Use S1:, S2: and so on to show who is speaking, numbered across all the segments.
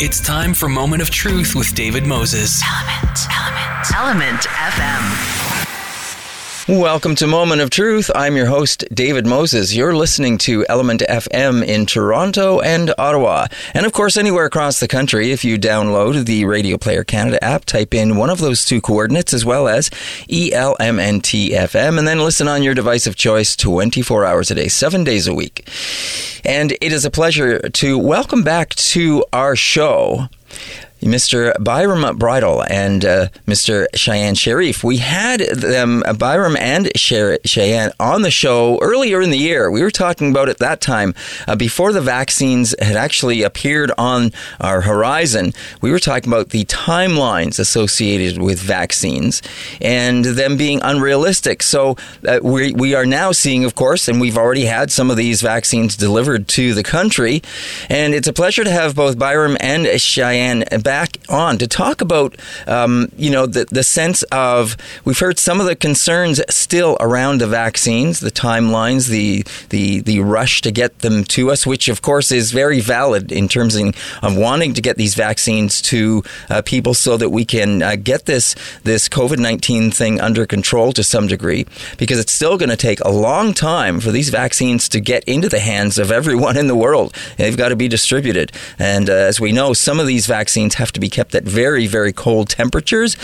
S1: It's time for Moment of Truth with David Moses.
S2: Element, Element, Element FM.
S3: Welcome to Moment of Truth. I'm your host, David Moses. You're listening to Element FM in Toronto and Ottawa. And of course, anywhere across the country, if you download the Radio Player Canada app, type in one of those two coordinates as well as ELMNTFM, and then listen on your device of choice 24 hours a day, seven days a week. And it is a pleasure to welcome back to our show Mr. Byram Bridle and uh, Mr. Shayan Sharif. We had them, uh, Byram and Shayan, on the show earlier in the year. We were talking about it that time uh, before the vaccines had actually appeared on our horizon. We were talking about the timelines associated with vaccines and them being unrealistic. So uh, we, we are now seeing, of course, and we've already had some of these vaccines delivered to the country. And it's a pleasure to have both Byram and Shayan back on to talk about, um, you know, the, the sense of we've heard some of the concerns still around the vaccines, the timelines, the the the rush to get them to us, which of course is very valid in terms of wanting to get these vaccines to uh, people so that we can uh, get this this COVID nineteen thing under control to some degree, because it's still going to take a long time for these vaccines to get into the hands of everyone in the world. They've got to be distributed, and uh, as we know, some of these vaccines have to be kept at very, very cold temperatures.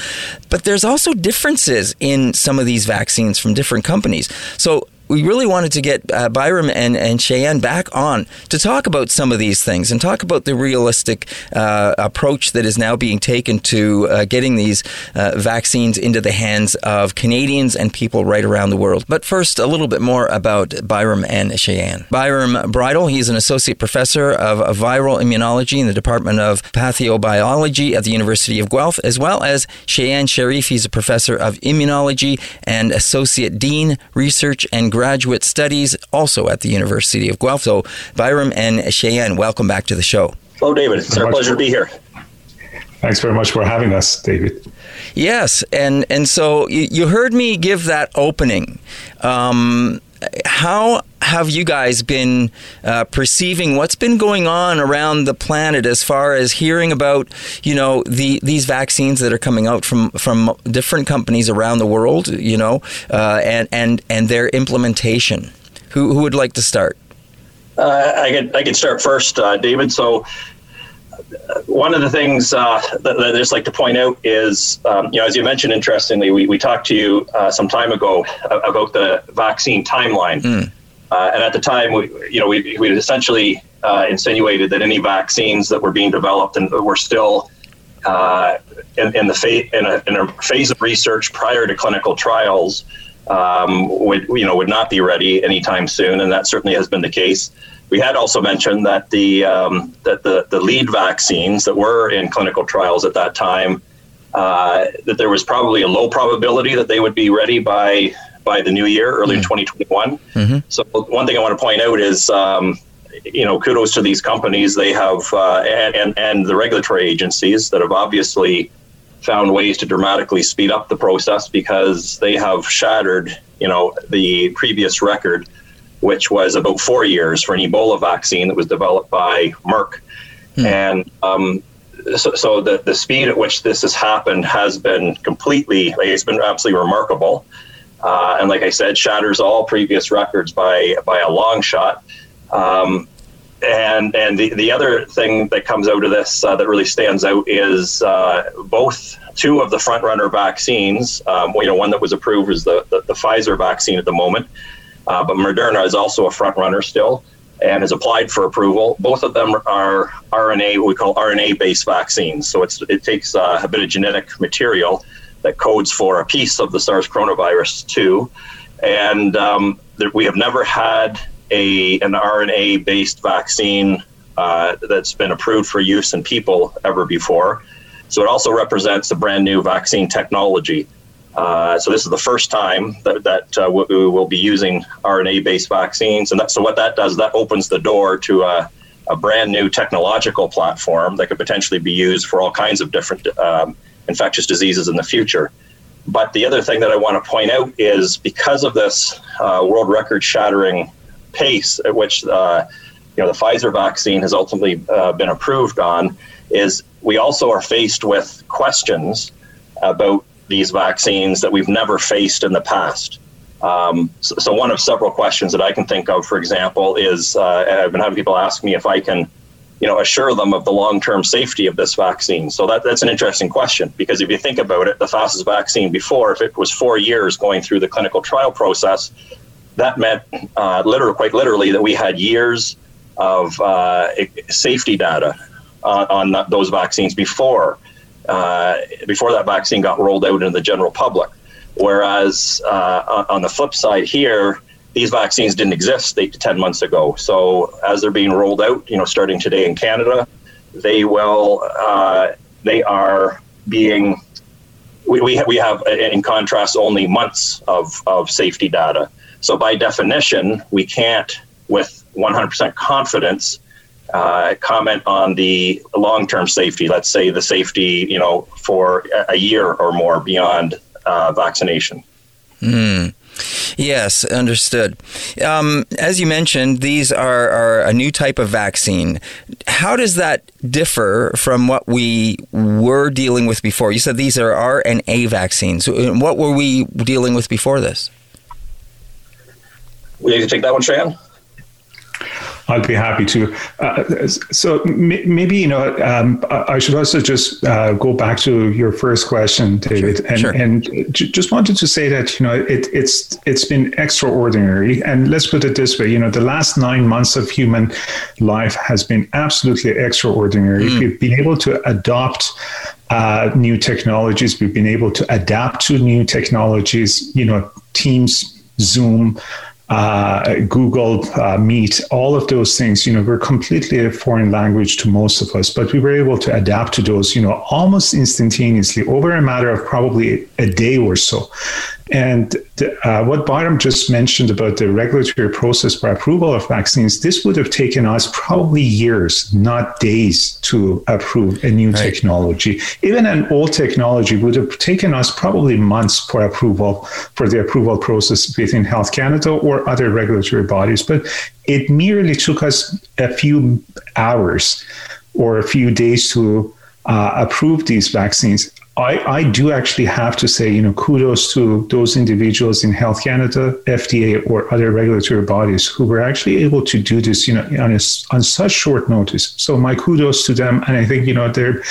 S3: But there's also differences in some of these vaccines from different companies. So we really wanted to get uh, Byram and, and Shayan back on to talk about some of these things and talk about the realistic uh, approach that is now being taken to uh, getting these uh, vaccines into the hands of Canadians and people right around the world. But first, a little bit more about Byram and Shayan. Byram Bridle, he's an associate professor of viral immunology in the Department of Pathobiology at the University of Guelph, as well as Shayan Sharif, he's a professor of immunology and associate dean, research and graduate studies, also at the University of Guelph. So, Byram and Shayan, welcome back to the show.
S4: Hello, David. It's our pleasure to be here.
S5: Thanks very much for having us, David.
S3: Yes, and and so you, you heard me give that opening. Um, how have you guys been uh, perceiving what's been going on around the planet as far as hearing about you know the these vaccines that are coming out from from different companies around the world you know uh, and and and their implementation? Who who would like to start?
S4: Uh, I could I could start first uh, David. So one of the things uh, that, that, I just like to point out is, um, you know, as you mentioned, interestingly, we, we talked to you uh, some time ago about the vaccine timeline. Mm. Uh, and at the time, we, you know, we, we essentially uh, insinuated that any vaccines that were being developed and were still uh, in, in, the fa- in, a, in, a, phase of research prior to clinical trials um, would, you know, would not be ready anytime soon. And that certainly has been the case. We had also mentioned that the um, that the, the lead vaccines that were in clinical trials at that time uh, that there was probably a low probability that they would be ready by by the new year, early mm-hmm. 2021. Mm-hmm. So one thing I want to point out is. Um, you know, kudos to these companies. They have uh, and, and and the regulatory agencies that have obviously found ways to dramatically speed up the process because they have shattered, you know, the previous record which was about four years for an Ebola vaccine that was developed by Merck. Hmm. And um, so, so, the, the speed at which this has happened has been completely, like, it's been absolutely remarkable. Uh, and like I said, shatters all previous records by, by a long shot. Um, and and the, the other thing that comes out of this uh, that really stands out is uh, both two of the front runner vaccines. Um, you know, one that was approved is the, the, the Pfizer vaccine at the moment, uh, but Moderna is also a front runner still and has applied for approval. Both of them are RNA, what we call RNA based vaccines. So it's it takes uh, a bit of genetic material that codes for a piece of the SARS coronavirus 2. And um, we have never had a, an RNA based vaccine uh, that's been approved for use in people ever before. So it also represents a brand new vaccine technology. Uh, so this is the first time that, that uh, we will be using RNA-based vaccines, and that, so what that does, that opens the door to a, a, brand new technological platform that could potentially be used for all kinds of different um, infectious diseases in the future. But the other thing that I want to point out is because of this uh, world record-shattering pace at which uh, you know the Pfizer vaccine has ultimately uh, been approved on is we also are faced with questions about these vaccines that we've never faced in the past. Um, so, so, one of several questions that I can think of, for example, is uh, I've been having people ask me if I can, you know, assure them of the long-term safety of this vaccine. So that, that's an interesting question because if you think about it, the fastest vaccine before, if it was four years going through the clinical trial process, that meant uh, literally, quite literally, that we had years of uh, safety data on, on those vaccines before uh, before that vaccine got rolled out into the general public. Whereas uh, on the flip side here, these vaccines didn't exist eight to ten months ago. So as they're being rolled out, you know, starting today in Canada, they will uh, they are being we, we, we have in contrast only months of, of safety data. So by definition, we can't with 100% confidence uh, comment on the long-term safety. Let's say the safety, you know, for a year or more beyond uh, vaccination.
S3: Mm. Yes, understood. Um, as you mentioned, these are, are, a new type of vaccine. How does that differ from what we were dealing with before? You said these are RNA vaccines. What were we dealing with before this?
S4: Will you like to take that one, Shan?
S5: I'd be happy to. Uh, so m- maybe you know um, I should also just uh, go back to your first question, David, sure, and, sure. and j- just wanted to say that you know it, it's it's been extraordinary, and let's put it this way: you know, the last nine months of human life has been absolutely extraordinary. Mm. We've been able to adopt uh, new technologies. We've been able to adapt to new technologies. You know, Teams, Zoom uh, Google uh, Meet, all of those things, you know, were completely a foreign language to most of us, but we were able to adapt to those, you know, almost instantaneously over a matter of probably a day or so. And uh, what Byram just mentioned about the regulatory process for approval of vaccines, this would have taken us probably years, not days, to approve a new right. technology. Even an old technology would have taken us probably months for approval, for the approval process within Health Canada or other regulatory bodies. But it merely took us a few hours or a few days to uh, approve these vaccines. I, I do actually have to say, you know, kudos to those individuals in Health Canada, FDA, or other regulatory bodies who were actually able to do this, you know, on, a, on such short notice. So my kudos to them, and I think you know their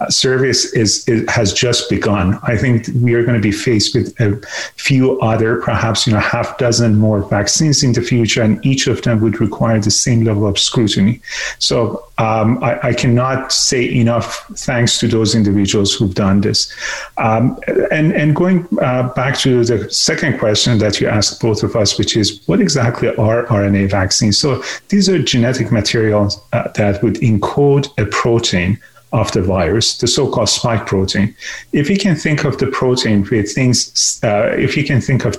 S5: uh, service is, is has just begun. I think we are going to be faced with a few other, perhaps you know, half dozen more vaccines in the future, and each of them would require the same level of scrutiny. So um, I, I, cannot say enough thanks to those individuals who've done this. Um, and, and going uh, back to the second question that you asked both of us, which is what exactly are RNA vaccines? So these are genetic materials uh, that would encode a protein of the virus, the so-called spike protein. If you can think of the protein with things, uh, if you can think of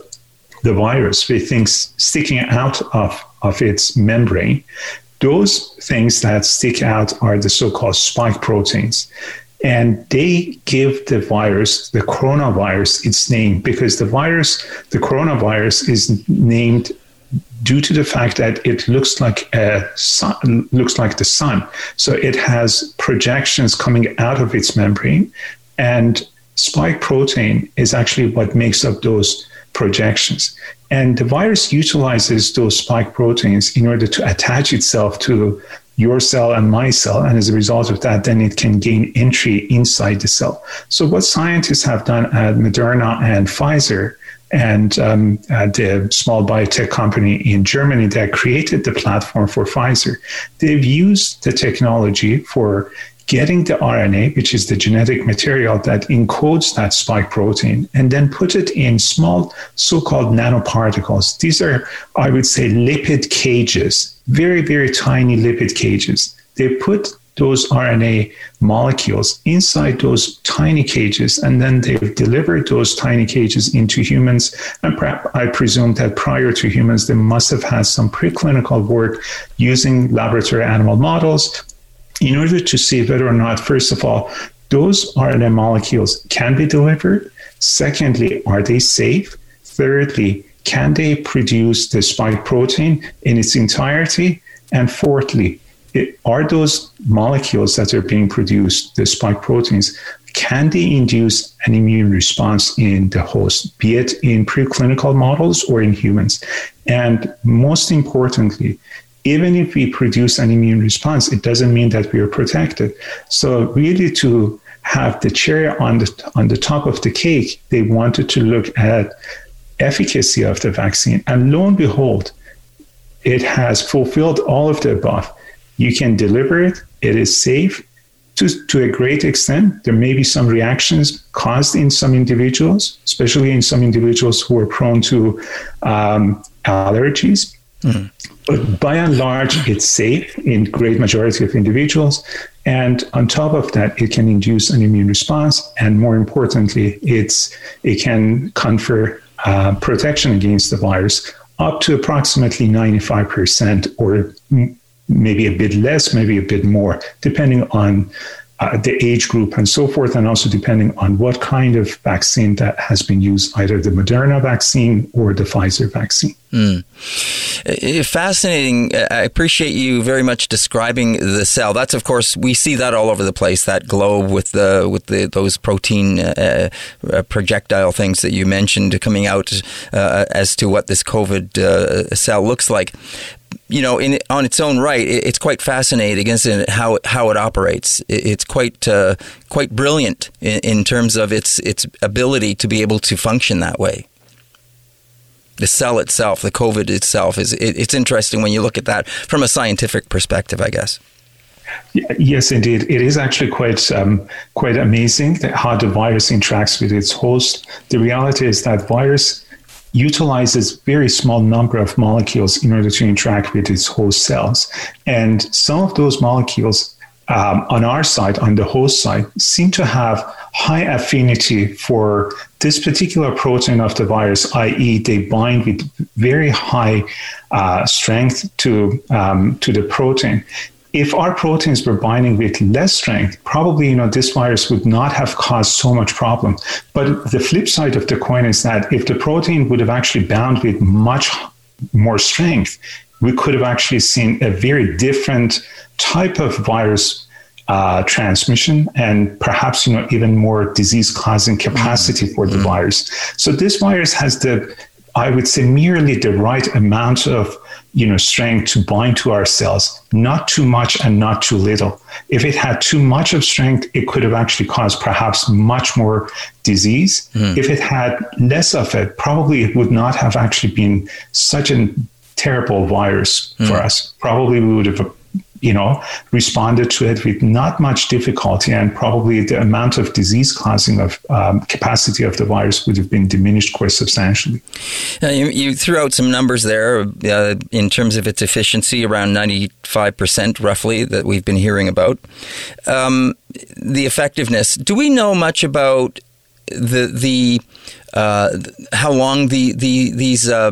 S5: the virus with things sticking out of, of its membrane, those things that stick out are the so called spike proteins. And they give the virus, the coronavirus, its name because the virus, the coronavirus, is named due to the fact that it looks like a sun, looks like the sun. So it has projections coming out of its membrane, and spike protein is actually what makes up those projections. And the virus utilizes those spike proteins in order to attach itself to your cell and my cell. And as a result of that, then it can gain entry inside the cell. So, what scientists have done at Moderna and Pfizer and um, the small biotech company in Germany that created the platform for Pfizer, they've used the technology for getting the RNA, which is the genetic material that encodes that spike protein, and then put it in small so called nanoparticles. These are, I would say, lipid cages, very, very tiny lipid cages. They put those RNA molecules inside those tiny cages, and then they've delivered those tiny cages into humans. And perhaps I presume that prior to humans, they must have had some preclinical work using laboratory animal models in order to see whether or not, first of all, those RNA molecules can be delivered. Secondly, are they safe? Thirdly, can they produce the spike protein in its entirety? And fourthly, it, are those molecules that are being produced, the spike proteins, can they induce an immune response in the host, be it in preclinical models or in humans? And most importantly, even if we produce an immune response, it doesn't mean that we are protected. So, really, to have the cherry on the on the top of the cake, they wanted to look at efficacy of the vaccine, and lo and behold, it has fulfilled all of the above. You can deliver it; it is safe to to a great extent. There may be some reactions caused in some individuals, especially in some individuals who are prone to um, allergies. But by and large, it's safe in great majority of individuals. And on top of that, it can induce an immune response. And more importantly, it's it can confer uh, protection against the virus up to approximately 95% or m- maybe a bit less, maybe a bit more, depending on uh, the age group and so forth, and also depending on what kind of vaccine that has been used, either the Moderna vaccine or the Pfizer vaccine. Mm.
S3: Fascinating. I appreciate you very much describing the cell. That's, of course, we see that all over the place. That globe with the with the those protein uh, projectile things that you mentioned coming out uh, as to what this COVID cell looks like you know, in on its own right, it's quite fascinating, isn't it? How how it operates. It's quite uh, quite brilliant in, in, terms of its its ability to be able to function that way. The cell itself, the COVID itself, is it, it's interesting when you look at that from a scientific perspective, I guess.
S5: Yes, indeed, it is actually quite um, quite amazing how the virus interacts with its host. The reality is that virus utilizes very small number of molecules in order to interact with its host cells. And some of those molecules um, on our side, on the host side, seem to have high affinity for this particular protein of the virus, i.e., they bind with very high uh, strength to um, to the protein if our proteins were binding with less strength, probably you know this virus would not have caused so much problem. But the flip side of the coin is that if the protein would have actually bound with much more strength, we could have actually seen a very different type of virus uh, transmission and perhaps you know even more disease causing capacity mm-hmm. for the mm-hmm. virus. So this virus has the I would say merely the right amount of you know strength to bind to our cells not too much and not too little if it had too much of strength it could have actually caused perhaps much more disease mm. if it had less of it probably it would not have actually been such a terrible virus mm. for us probably we would have you know, responded to it with not much difficulty, and probably the amount of disease causing of um, capacity of the virus would have been diminished quite substantially.
S3: Uh, you, you, threw out some numbers there uh, in terms of its efficiency, around 95% roughly, that we've been hearing about. Um, the effectiveness. Do we know much about the the uh, how long the the these uh,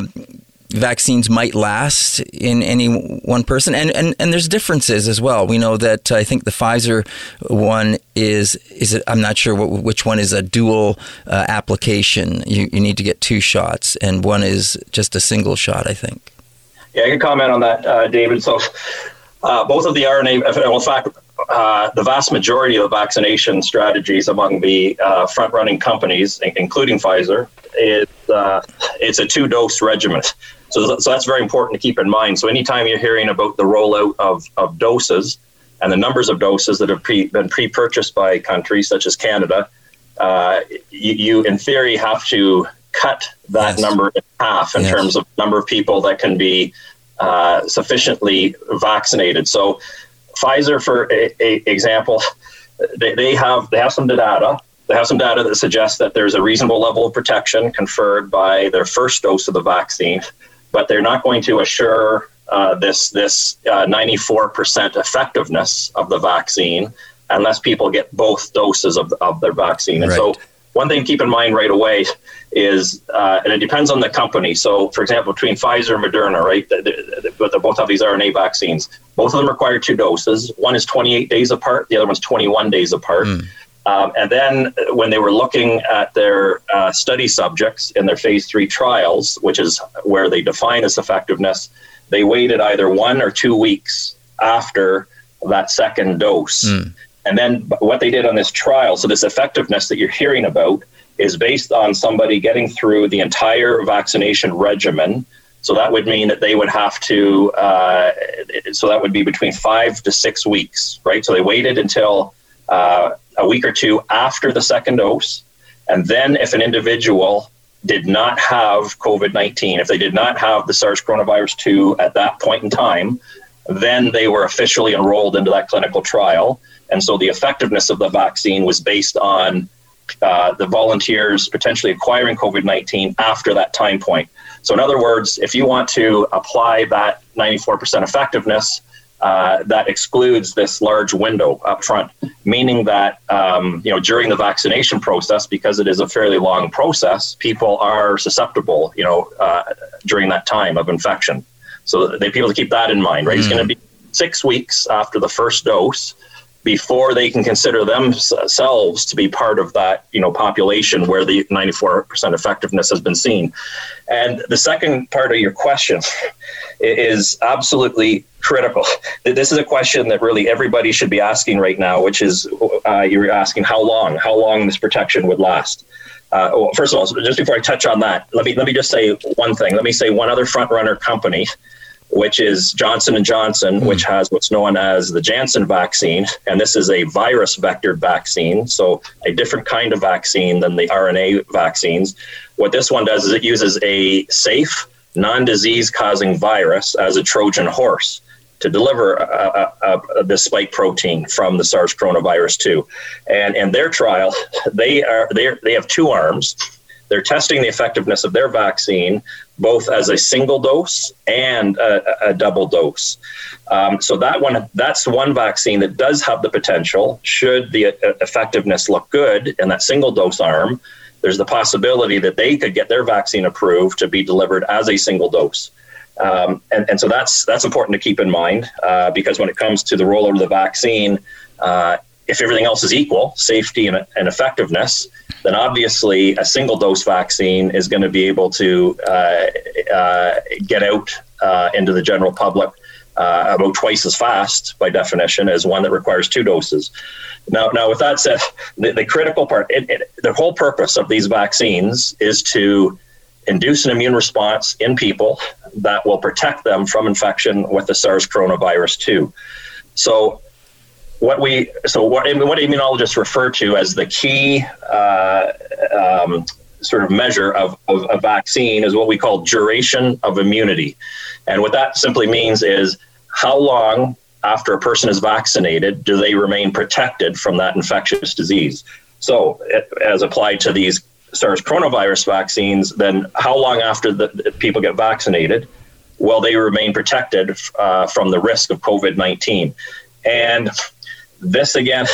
S3: vaccines might last in any one person. And, and and there's differences as well. We know that I think the Pfizer one is is it, I'm not sure what, which one is a dual uh, application. You, you need to get two shots and one is just a single shot I think.
S4: Yeah I can comment on that uh, David. So uh, both of the RNA well, in fact uh, the vast majority of the vaccination strategies among the uh, front running companies including Pfizer is uh, it's a two dose regimen so, so that's very important to keep in mind. So anytime you're hearing about the rollout of, of doses and the numbers of doses that have pre, been pre-purchased by countries such as Canada, uh, you, you, in theory have to cut that yes. number in half in yes. terms of number of people that can be uh, sufficiently vaccinated. So Pfizer, for a, a example, they, they have they have some data they have some data that suggests that there's a reasonable level of protection conferred by their first dose of the vaccine but they're not going to assure uh, this this uh, 94% effectiveness of the vaccine unless people get both doses of, of their vaccine. And right. so, one thing to keep in mind right away is, uh, and it depends on the company. So, for example, between Pfizer and Moderna, right, they, they both have these RNA vaccines. Both of them require two doses. One is 28 days apart. The other one's 21 days apart. Mm. Um, and then when they were looking at their uh, study subjects in their phase three trials, which is where they define this effectiveness, they waited either one or two weeks after that second dose. Mm. And then what they did on this trial, so this effectiveness that you're hearing about, is based on somebody getting through the entire vaccination regimen. So that would mean that they would have to, uh, so that would be between five to six weeks, right? So they waited until uh, a week or two after the second dose. And then if an individual did not have COVID 19, if they did not have the SARS coronavirus 2 at that point in time, then they were officially enrolled into that clinical trial. And so the effectiveness of the vaccine was based on uh, the volunteers potentially acquiring COVID 19 after that time point. So, in other words, if you want to apply that 94% effectiveness, uh, that excludes this large window up front, meaning that um, you know during the vaccination process, because it is a fairly long process, people are susceptible, you know, uh, during that time of infection. So they people to keep that in mind, right? Mm. It's going to be six weeks after the first dose before they can consider themselves to be part of that you know population where the 94% effectiveness has been seen and the second part of your question is absolutely critical this is a question that really everybody should be asking right now which is uh, you're asking how long how long this protection would last uh, well, first of all, just before I touch on that, let me let me just say one thing. Let me say one other front runner company which is Johnson and Johnson, mm. which has what's known as the Janssen vaccine, and this is a virus vector vaccine, so a different kind of vaccine than the RNA vaccines. What this one does is it uses a safe, non-disease causing virus as a Trojan horse to deliver a, a, a, the spike protein from the SARS coronavirus 2. And in their trial, they are they they have two arms. They're testing the effectiveness of their vaccine both as a single dose and a, a double dose. Um, so that one, that's one vaccine that does have the potential, should the uh, effectiveness look good in that single dose arm, there's the possibility that they could get their vaccine approved to be delivered as a single dose. Um, and, and so that's that's important to keep in mind uh, because when it comes to the rollout of the vaccine, uh, if everything else is equal, safety and, and effectiveness, then obviously a single dose vaccine is going to be able to uh, uh, get out uh, into the general public uh, about twice as fast by definition as one that requires two doses. Now, now with that said, the, the critical part, it, it, the whole purpose of these vaccines is to induce an immune response in people that will protect them from infection with the SARS coronavirus 2. So what we so what, what immunologists refer to as the key uh, um, sort of measure of, of a vaccine is what we call duration of immunity, and what that simply means is how long after a person is vaccinated do they remain protected from that infectious disease. So, as applied to these SARS coronavirus vaccines, then how long after the, people get vaccinated will they remain protected uh, from the risk of COVID 19? And this again,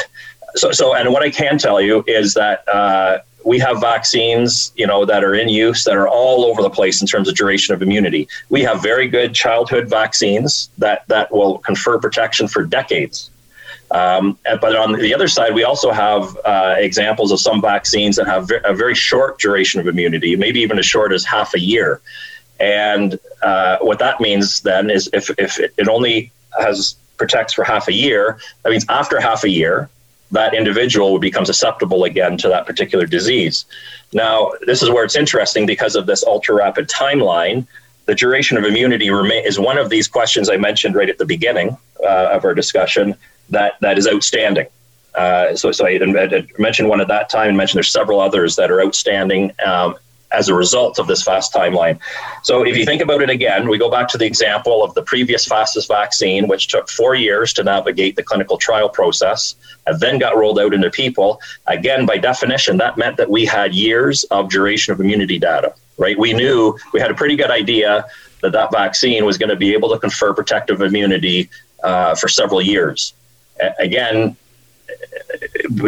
S4: so, so, and what I can tell you is that uh, we have vaccines, you know, that are in use that are all over the place in terms of duration of immunity. We have very good childhood vaccines that that will confer protection for decades. Um, but on the other side, we also have uh, examples of some vaccines that have a very short duration of immunity, maybe even as short as half a year. And uh, what that means then is if, if it only has protects for half a year, that means after half a year, that individual would become susceptible again to that particular disease. Now, this is where it's interesting because of this ultra rapid timeline. The duration of immunity is one of these questions I mentioned right at the beginning uh, of our discussion that, that is outstanding. Uh, so, so I, I, mentioned one at that time and mentioned there's several others that are outstanding um, as a result of this fast timeline. So, if you think about it again, we go back to the example of the previous fastest vaccine, which took four years to navigate the clinical trial process and then got rolled out into people. Again, by definition, that meant that we had years of duration of immunity data, right? We knew we had a pretty good idea that that vaccine was going to be able to confer protective immunity uh, for several years. again,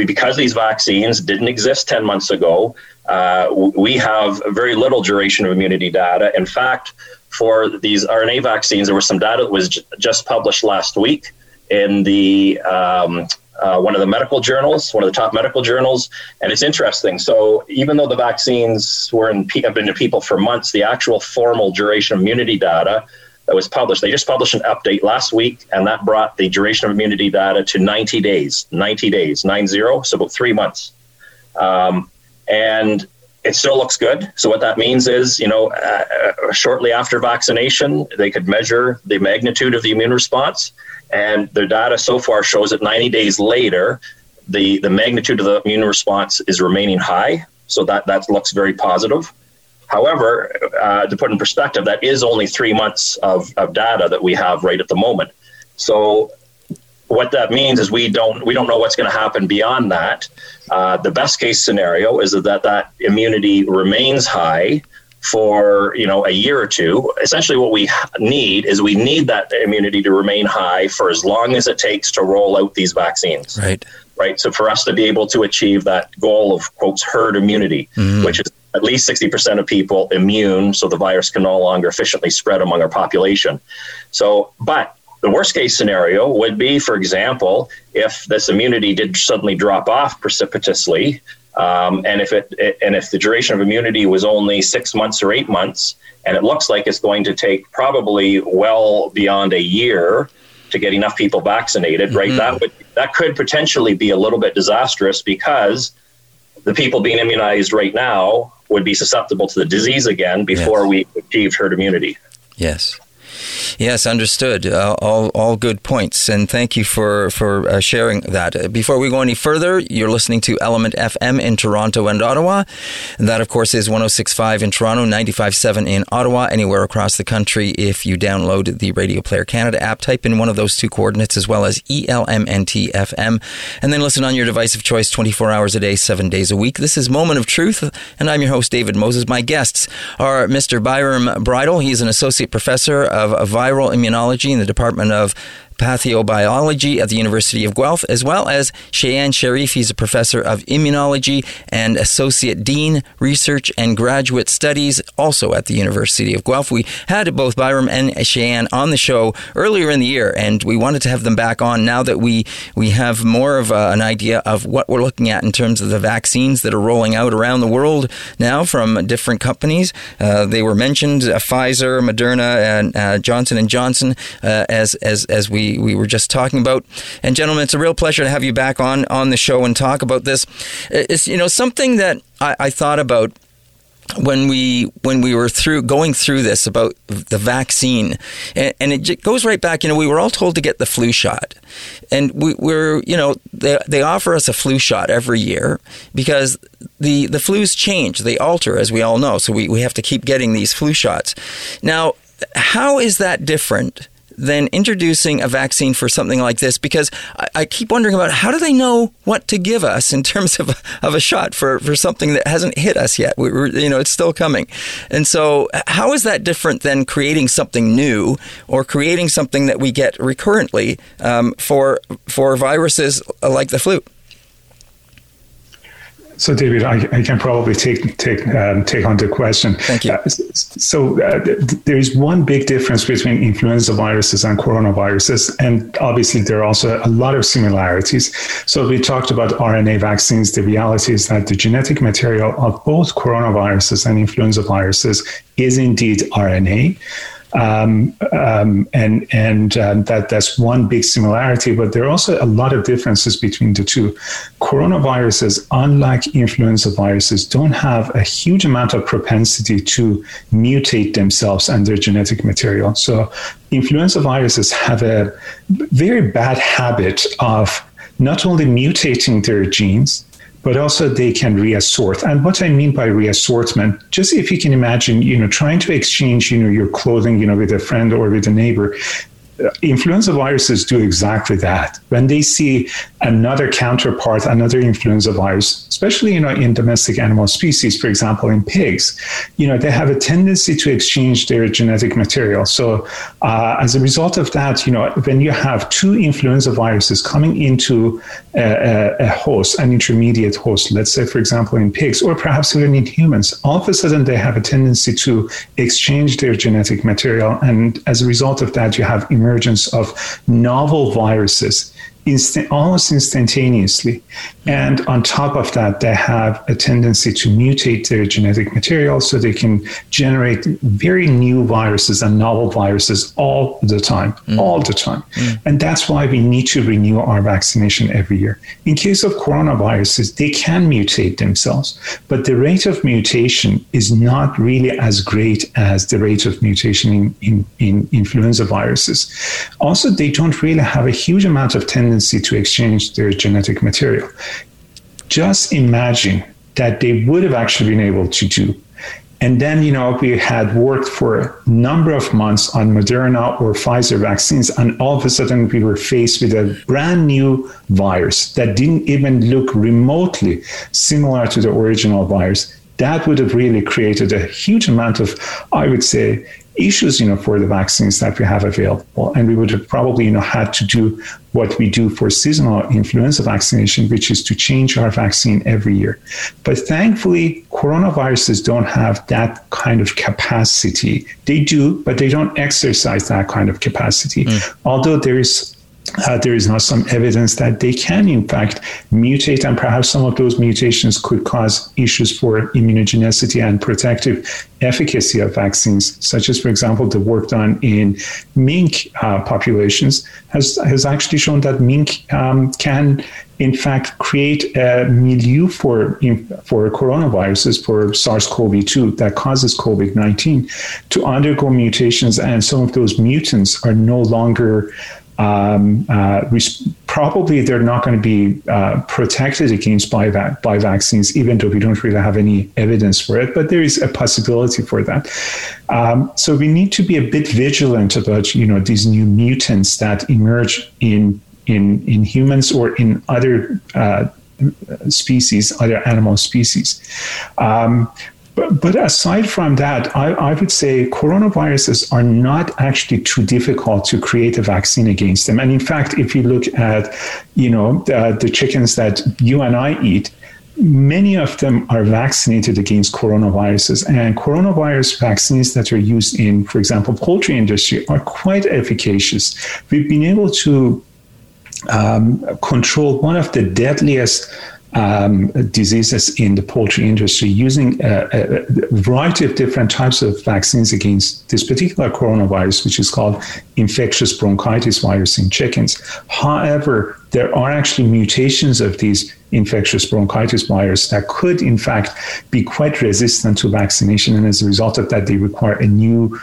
S4: because these vaccines didn't exist 10 months ago, uh, we have very little duration of immunity data. In fact, for these RNA vaccines, there was some data that was j- just published last week in the um, uh, one of the medical journals, one of the top medical journals, and it's interesting. So even though the vaccines were in have been in people for months, the actual formal duration of immunity data that was published, they just published an update last week, and that brought the duration of immunity data to 90 days. 90 days, nine zero, so about three months. Um, and it still looks good. So what that means is, you know, uh, shortly after vaccination, they could measure the magnitude of the immune response, and their data so far shows that 90 days later, the the magnitude of the immune response is remaining high. So that that looks very positive. However, uh, to put in perspective, that is only three months of, of data that we have right at the moment. So what that means is we don't we don't know what's going to happen beyond that. Uh, the best case scenario is that that immunity remains high for you know a year or two. Essentially, what we need is we need that immunity to remain high for as long as it takes to roll out these vaccines.
S3: Right.
S4: Right. So for us to be able to achieve that goal of quotes herd immunity, mm-hmm. which is at least 60% of people immune so the virus can no longer efficiently spread among our population. So, but the worst case scenario would be, for example, if this immunity did suddenly drop off precipitously, um, and if it, it, and if the duration of immunity was only six months or eight months, and it looks like it's going to take probably well beyond a year to get enough people vaccinated, mm-hmm. right? That would that could potentially be a little bit disastrous because the people being immunized right now would be susceptible to the disease again before yes. we achieved herd immunity.
S3: Yes. Yes, understood. Uh, all, all good points, and thank you for for uh, sharing that. Uh, before we go any further, you're listening to Element FM in Toronto and Ottawa. And that, of course, is 106.5 in Toronto, 95.7 in Ottawa, anywhere across the country. If you download the Radio Player Canada app, type in one of those two coordinates as well as ELMNT FM, and then listen on your device of choice 24 hours a day, seven days a week. This is Moment of Truth, and I'm your host, David Moses. My guests are Mr. Byram Bridle. He's an associate professor of viral immunology in the Department of pathobiology at the University of Guelph, as well as Shayan Sharif. He's a professor of immunology and associate dean, research and graduate studies, also at the University of Guelph. We had both Byram and Shayan on the show earlier in the year, and we wanted to have them back on now that we we have more of a, uh, an idea of what we're looking at in terms of the vaccines that are rolling out around the world now from different companies. Uh, they were mentioned: uh, Pfizer, Moderna, and uh, Johnson and Johnson, uh, as as as we we, were just talking about. And gentlemen, it's a real pleasure to have you back on on the show and talk about this. It's you know something that I, I thought about when we when we were through going through this about the vaccine and, and, it goes right back you know we were all told to get the flu shot and we, we're you know they, they offer us a flu shot every year because the the flus change they alter as we all know so we, we have to keep getting these flu shots now how is that different than introducing a vaccine for something like this? Because I, I, keep wondering about how do they know what to give us in terms of, of a shot for, for something that hasn't hit us yet? We, are you know, it's still coming. And so, how is that different than creating something new or creating something that we get recurrently um, for for viruses like the flu?
S5: So, David, I, I, can probably take take um, take on the question.
S3: Thank you. Uh,
S5: so, uh, there is one big difference between influenza viruses and coronaviruses, and obviously there are also a lot of similarities. So, we talked about RNA vaccines. The reality is that the genetic material of both coronaviruses and influenza viruses is indeed RNA. Um, um, and and uh, that that's one big similarity, but there are also a lot of differences between the two. Coronaviruses, unlike influenza viruses, don't have a huge amount of propensity to mutate themselves and their genetic material. So, influenza viruses have a very bad habit of not only mutating their genes, but also they can reassort. And what I mean by reassortment, just if you can imagine, you know, trying to exchange, you know, your clothing, you know, with a friend or with a neighbor, influenza viruses do exactly that. When they see another counterpart, another influenza virus, especially you know in domestic animal species, for example in pigs, you know they have a tendency to exchange their genetic material. So uh, as a result of that, you know when you have two influenza viruses coming into a, a, host, an intermediate host, let's say for example in pigs or perhaps even in humans, all of a sudden they have a tendency to exchange their genetic material, and as a result of that, you have emergence of novel viruses instant, almost instantaneously. And on top of that, they have a tendency to mutate their genetic material so they can generate very new viruses and novel viruses all the time, mm. all the time. Mm. And that's why we need to renew our vaccination every year. In case of coronaviruses, they can mutate themselves, but the rate of mutation is not really as great as the rate of mutation in, in, in influenza viruses. Also, they don't really have a huge amount of tendency to exchange their genetic material. Just imagine that they would have actually been able to do and then, you know, we had worked for a number of months on Moderna or Pfizer vaccines, and all of a sudden we were faced with a brand new virus that didn't even look remotely similar to the original virus. That would have really created a huge amount of, I would say, issues, you know, for the vaccines that we have available. And we would have probably, you know, had to do what we do for seasonal influenza vaccination, which is to change our vaccine every year. But thankfully, coronaviruses don't have that kind of capacity. They do, but they don't exercise that kind of capacity. Mm. Although there is uh, there is now some evidence that they can, in fact, mutate, and perhaps some of those mutations could cause issues for immunogenicity and protective efficacy of vaccines, such as, for example, the work done in mink uh, populations has, has actually shown that mink um, can, in fact, create a milieu for, for coronaviruses, for SARS CoV 2 that causes COVID 19 to undergo mutations, and some of those mutants are no longer um, uh, probably they're not going to be uh, protected against by, va- by vaccines, even though we don't really have any evidence for it. But there is a possibility for that. Um, so we need to be a bit vigilant about you know these new mutants that emerge in in in humans or in other uh, species, other animal species. Um, but, but aside from that, I, I, would say coronaviruses are not actually too difficult to create a vaccine against them. And in fact, if you look at, you know, the, the chickens that you and I eat, many of them are vaccinated against coronaviruses and coronavirus vaccines that are used in for example poultry industry are quite efficacious we've been able to um, control one of the deadliest um, diseases in the poultry industry using a, a, variety of different types of vaccines against this particular coronavirus, which is called infectious bronchitis virus in chickens. However, there are actually mutations of these infectious bronchitis virus that could, in fact, be quite resistant to vaccination. And as a result of that, they require a new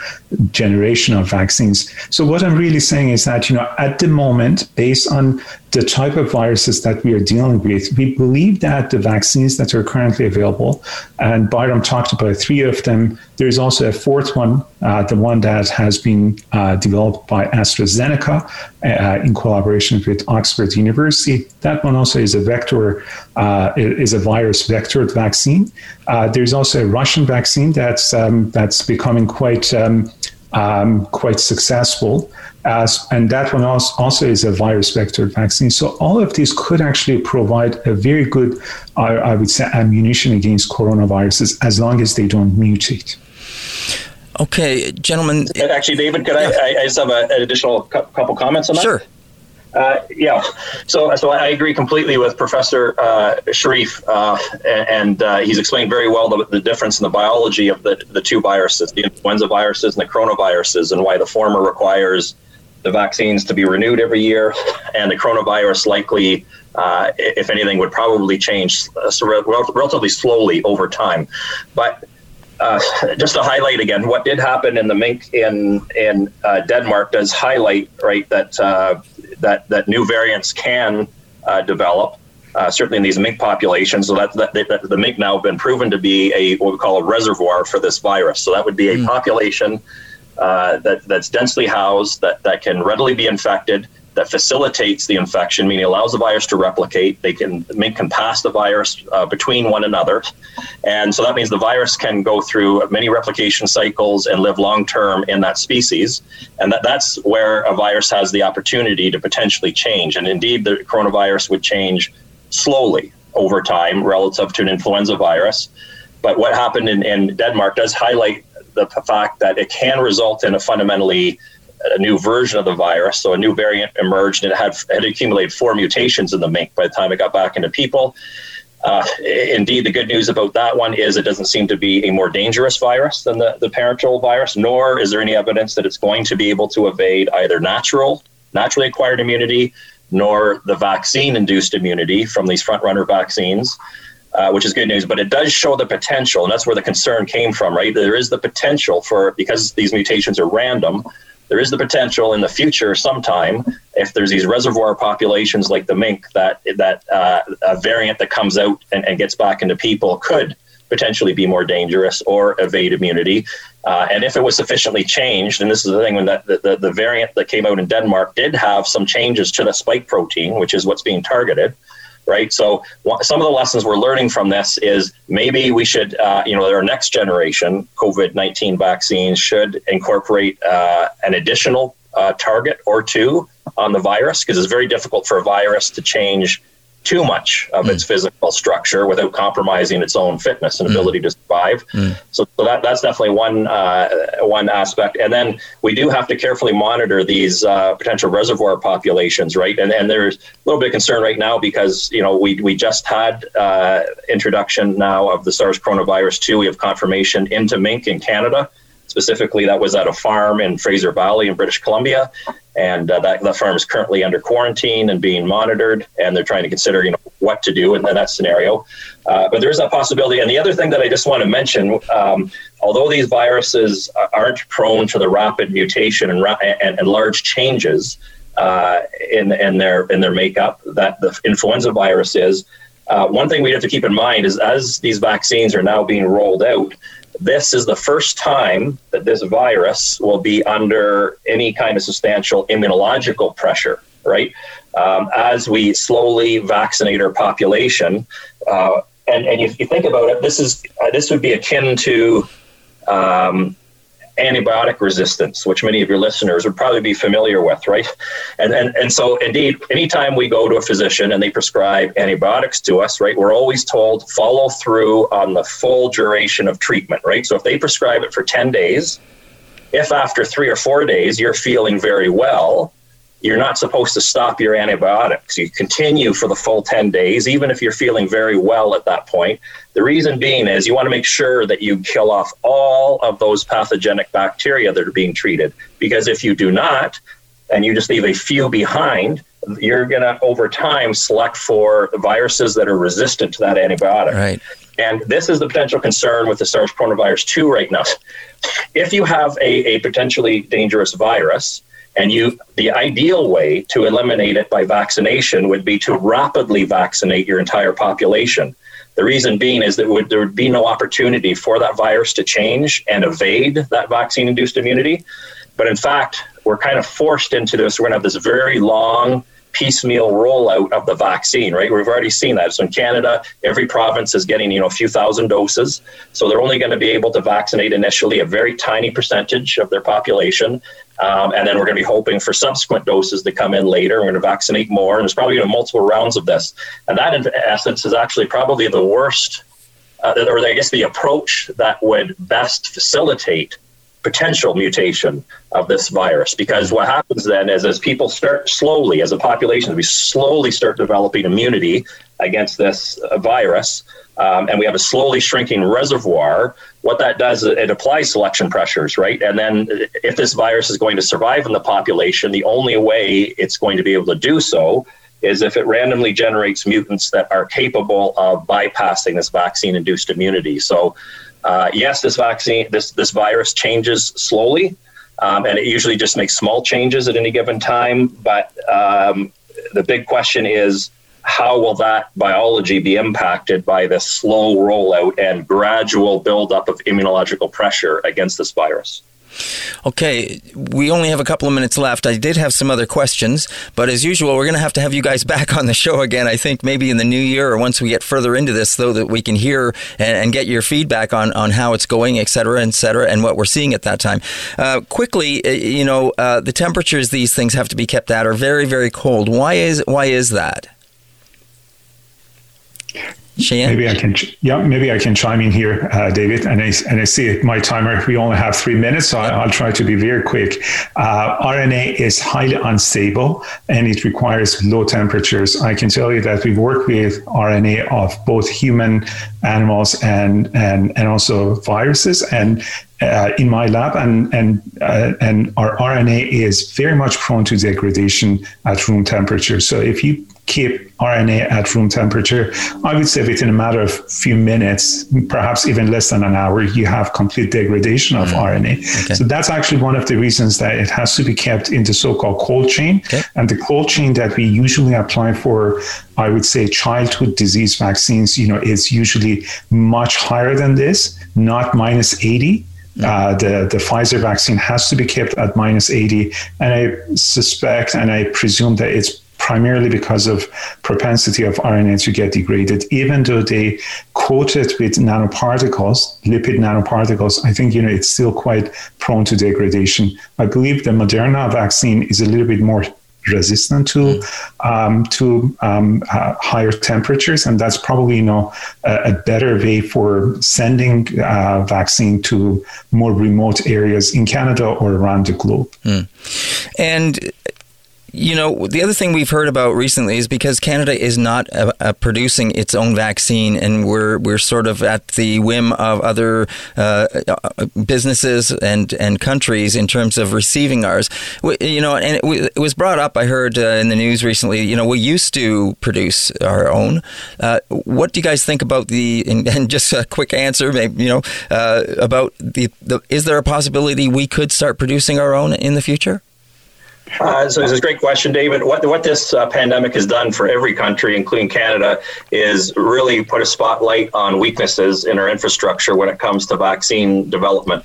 S5: generation of vaccines. So, what I'm really saying is that, you know, at the moment, based on the type of viruses that we are dealing with, we believe that the vaccines that are currently available, and Byram talked about three of them, there's also a fourth one, uh, the one that has been uh, developed by AstraZeneca uh, in collaboration with Oxford University. That one also is a vector, uh, is a virus vectored vaccine. Uh, there's also a Russian vaccine that's um, that's becoming quite um, um, quite successful. As, and that one also, also is a virus vector vaccine. So all of these could actually provide a very good, I, I would say, ammunition against coronaviruses as long as they don't mutate.
S3: Okay, gentlemen.
S4: Actually, David, could yeah. I, I just have a, an additional couple comments on that?
S3: Sure.
S4: Uh, yeah, so so I agree completely with Professor uh, Sharif, uh, and uh, he's explained very well the, the, difference in the biology of the, the two viruses, the influenza viruses and the coronaviruses, and why the former requires the vaccines to be renewed every year, and the coronavirus likely, uh, if anything, would probably change uh, relatively slowly over time. But uh, just to highlight again, what did happen in the mink in in uh, Denmark does highlight right that uh, that that new variants can uh, develop. Uh, certainly in these mink populations, so that, that, that, the mink now have been proven to be a what we call a reservoir for this virus. So that would be a mm. population uh, that that's densely housed that that can readily be infected that facilitates the infection, meaning allows the virus to replicate. They can mink can pass the virus uh, between one another, and so that means the virus can go through many replication cycles and live long term in that species, and that that's where a virus has the opportunity to potentially change. And indeed, the coronavirus would change slowly over time relative to an influenza virus. But what happened in, in Denmark does highlight the fact that it can result in a fundamentally a new version of the virus. So a new variant emerged and it had, had accumulated four mutations in the mink by the time it got back into people. Uh, indeed, the good news about that one is it doesn't seem to be a more dangerous virus than the, the parental virus, nor is there any evidence that it's going to be able to evade either natural, naturally acquired immunity, nor the vaccine induced immunity from these front runner vaccines. Uh, which is good news, but it does show the potential, and that's where the concern came from, right? There is the potential for, because these mutations are random, there is the potential in the future sometime if there's these reservoir populations like the mink that that uh, a variant that comes out and, and, gets back into people could potentially be more dangerous or evade immunity. Uh, and if it was sufficiently changed and this is the thing when that the, the, the variant that came out in denmark did have some changes to the spike protein which is what's being targeted right? So some of the lessons we're learning from this is maybe we should, uh, you know, our next generation COVID nineteen vaccines should incorporate uh, an additional uh, target or two on the virus because it's very difficult for a virus to change too much of mm. its physical structure without compromising its own fitness and mm. ability to survive. Mm. So, so that, that's definitely one uh, one aspect. And then we do have to carefully monitor these uh, potential reservoir populations, right? And and there's a little bit of concern right now because you know we we just had uh, introduction now of the SARS coronavirus two. We have confirmation into mink in Canada. Specifically, that was at a farm in Fraser Valley in British Columbia, and uh, that, that farm is currently under quarantine and being monitored, and they're trying to consider, you know, what to do in, that scenario. Uh, but there is that possibility. And the other thing that I just want to mention, um, although these viruses aren't prone to the rapid mutation and, and, and large changes uh, in, in their in their makeup that the influenza virus is, uh, one thing we have to keep in mind is as these vaccines are now being rolled out, this is the first time that this virus will be under any kind of substantial immunological pressure, right? Um, as we slowly vaccinate our population, uh, and and if you think about it, this is uh, this would be akin to um, antibiotic resistance, which many of your listeners would probably be familiar with, right? And, and, and so, indeed, anytime we go to a physician and they prescribe antibiotics to us, right, we're always told follow through on the full duration of treatment, right? So if they prescribe it for 10 days, if after three or four days you're feeling very well, you're not supposed to stop your antibiotics. You continue for the full 10 days, even if you're feeling very well at that point. The reason being is you want to make sure that you kill off all of those pathogenic bacteria that are being treated. Because if you do not, and you just leave a few behind, you're going to, over time, select for viruses that are resistant to that antibiotic.
S3: Right.
S4: And this is the potential concern with the SARS coronavirus 2 right now. If you have a, a potentially dangerous virus, and you, the ideal way to eliminate it by vaccination would be to rapidly vaccinate your entire population. The reason being is that would, there would be no opportunity for that virus to change and evade that vaccine induced immunity. But in fact, we're kind of forced into this. We're going to have this very long, piecemeal rollout of the vaccine, right? We've already seen that. So in Canada, every province is getting, you know, a few thousand doses. So they're only going to be able to vaccinate initially a very tiny percentage of their population. Um, and then we're going to be hoping for subsequent doses to come in later. We're going to vaccinate more. And there's probably going to be multiple rounds of this. And that, in essence, is actually probably the worst, uh, or I guess the approach that would best facilitate potential mutation of this virus. Because what happens then is as people start slowly, as a population, we slowly start developing immunity against this uh, virus, um, and we have a slowly shrinking reservoir. What that does, it applies selection pressures, right? And then if this virus is going to survive in the population, the only way it's going to be able to do so is if it randomly generates mutants that are capable of bypassing this vaccine induced immunity. So uh, yes, this vaccine, this this virus changes slowly, um, and it usually just makes small changes at any given time. But um, the big question is, how will that biology be impacted by this slow rollout and gradual buildup of immunological pressure against this virus?
S3: Okay, we only have a couple of minutes left. I did have some other questions, but as usual, we're going to have to have you guys back on the show again. I think maybe in the new year or once we get further into this, though, that we can hear and, and get your feedback on, on how it's going, et cetera, et cetera, and what we're seeing at that time. Uh, quickly, uh, you know, uh, the temperatures these things have to be kept at are very, very cold. Why is why is that?
S5: Maybe I can, yeah, maybe I can chime in here, uh, David. And I, and I see my timer, we only have three minutes, so I, will try to be very quick. Uh, RNA is highly unstable and it requires low temperatures. I can tell you that we work with RNA of both human, animals, and, and, and also viruses. And uh, in my lab, and and uh, and our RNA is very much prone to degradation at room temperature. So if you keep RNA at room temperature, I would say within a matter of few minutes, perhaps even less than an hour, you have complete degradation of mm. RNA. Okay. So that's actually one of the reasons that it has to be kept in the so-called cold chain. Okay. And the cold chain that we usually apply for, I would say, childhood disease vaccines, you know, is usually much higher than this, not minus 80 uh, the, the Pfizer vaccine has to be kept at minus 80. And I suspect and I presume that it's primarily because of propensity of RNA to get degraded, even though they coat it with nanoparticles, lipid nanoparticles, I think, you know, it's still quite prone to degradation. I believe the Moderna vaccine is a little bit more resistant to mm. um, to um, uh, higher temperatures, and that's probably you know a, a better way for sending uh, vaccine to more remote areas in Canada or around the globe. Mm.
S3: And you know, the other thing we've heard about recently is because Canada is not uh, uh, producing its own vaccine, and we're we're sort of at the whim of other uh, uh businesses and and countries in terms of receiving ours. We, you know, and it, it, was brought up. I heard in the news recently. You know, we used to produce our own. What do you guys think about the? And, and just a quick answer, maybe you know, about the, the. Is there a possibility we could start producing our own in the future?
S4: Uh, so it's a great question, David. What what this uh, pandemic has done for every country, including Canada, is really put a spotlight on weaknesses in our infrastructure when it comes to vaccine development.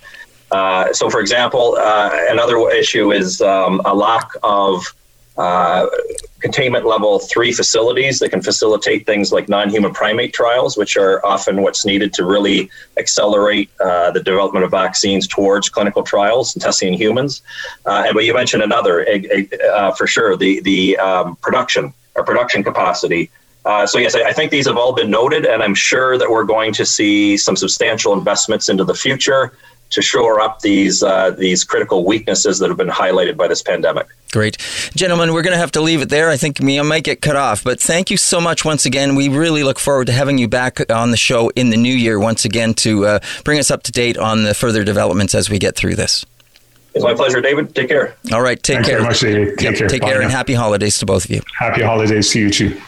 S4: Uh, so, for example, uh, another issue is um, a lack of uh, containment level three facilities that can facilitate things like non-human primate trials, which are often what's needed to really accelerate uh, the development of vaccines towards clinical trials and testing in humans. Uh, and but you mentioned another uh, for sure the the um, production or production capacity. Uh, so yes, I think these have all been noted, and I'm sure that we're going to see some substantial investments into the future to shore up these uh, these critical weaknesses that have been highlighted by this pandemic.
S3: Great, gentlemen, we're going to have to leave it there. I think me, I might get cut off, but thank you so much once again. We really look forward to having you back on the show in the new year once again to uh, bring us up to date on the further developments as we get through this.
S4: It's my pleasure, David. Take care.
S3: All right, take
S5: Thanks
S3: care.
S5: Very much, David. Take yep, care.
S3: Take Bye care, now. and happy holidays to both of you.
S5: Happy holidays to you too.